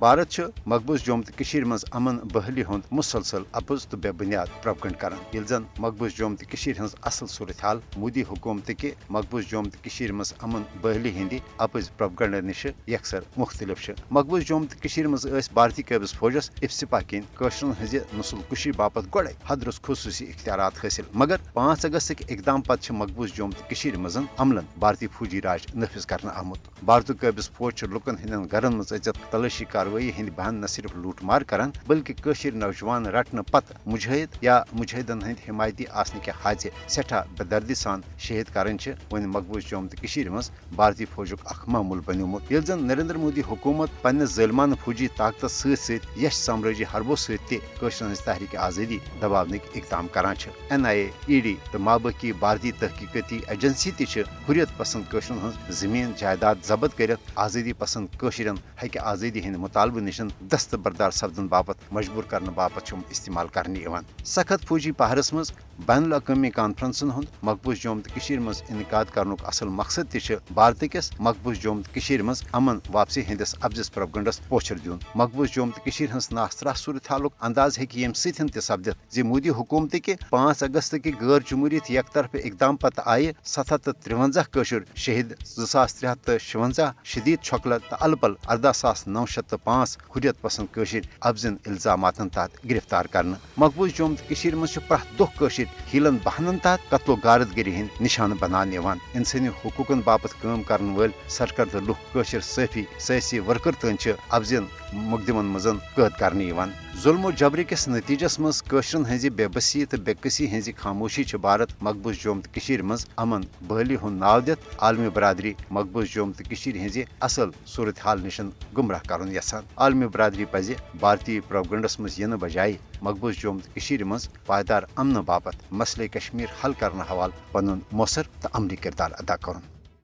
بھارت مقبوض جوم تو مز امن بحلی ہند مسلسل اپز تو بے بنیاد پروگنڈ کران۔ یل زن مقبوض جوم تو ہز اصل صورت حال مودی حکومت کہ مقبوض جوم تو مز امن بحلی ہند اپز پروگنڈ نش یکسر مختلف مقبوض جوم تو مز بھارتی قابض فوجس افسپا کن قشرن ہز نسل کشی باپت گوڑے حدرس خصوصی اختیارات حاصل مگر پانچ اگست اقدام پتہ مقبوض جوم تو مز عملن بھارتی فوجی راج نفذ کرنا آمت۔ بھارت قابض فوج لکن ہند گرن مز اچت تلاشی کاروی ہند بہان نہ صرف لوٹ مار کران بلکہ نوجوان رٹنے پتہ مجاہد یا مجاہدن ہند حمایتی آسن کے حادثے سٹھا بے دردی سان شہید کران ون مقبوض جوم تو مز بھارتی فوجک اخ معمول بنیومت۔ یل زن نریندر مودی حکومت پنہ ظلمانہ فوجی طاقت ست یش سامراجی حربو ست تشرن ہز تحریک آزادی دباونک اقدام کران چھِ۔ این آئی اے ای ڈی تو مابقی بھارتی تحقیقاتی ایجنسی تہ حریت پسند قشرن ہز زمین جائیداد ضبط کرت آزادی پسند قشرن ہکہ آزادی ہند مطالبہ نشن دست بردار سپدن باپت، مجبور کرنے باپت استعمال کرنے سخت فوجی پہرس مز بین الاقوامی کانفرنسن ہند، مقبوض جوم تو مز انعقاد کرنک اصل مقصد تہ بھارت کس مقبوض جوم تو مز امن واپسی ہندس افزس پروگنڈس پوچھر دن مقبوض جوم تو ہز ناسترا صورت حال انداز ہی یم ستن تہ سپدت زی مودی حکومت کہ پانچ اگست کہ غیر جمہوریت یک طرف اقدام پتہ آئے ست ہتھ تو ترونزہ شہید زاس ترے ہتھ تو شونزہ شدید چھکلت تو الپل، اردہ ساس نو شیت تو پانچ حریت پسند قشر افزن الزامات تحت گرفتار کرنا مقبوض جوم تو مز پریت دہ ہیلن بہانن تحت قتل و غارت گری ہند نشانہ بنانے انسانی حقوقن باپت کام کرن ول سرکرد لوک قشر صفی سیاسی ورکر تن افزن مقدمن مزن قید کرنے ظلم و جبر کس نتیجس مز قشرن ہز بے بسی تو بے قسی ہز خاموشی بھارت مقبوض جوم تو مز امن بحلی ہند ناو دت عالمی برادری مقبوض جوم تو ہز اصل صورت حال نشن گمراہ کرن یسان۔ عالمی برادری پزِ بھارتی پروگنڈس مز ین بجائے مقبوض جوم تو مز پائیدار امن باپت مسئلہ کشمیر حل کرنے حوالہ پن مؤثر تو عملی کردار ادا کرن۔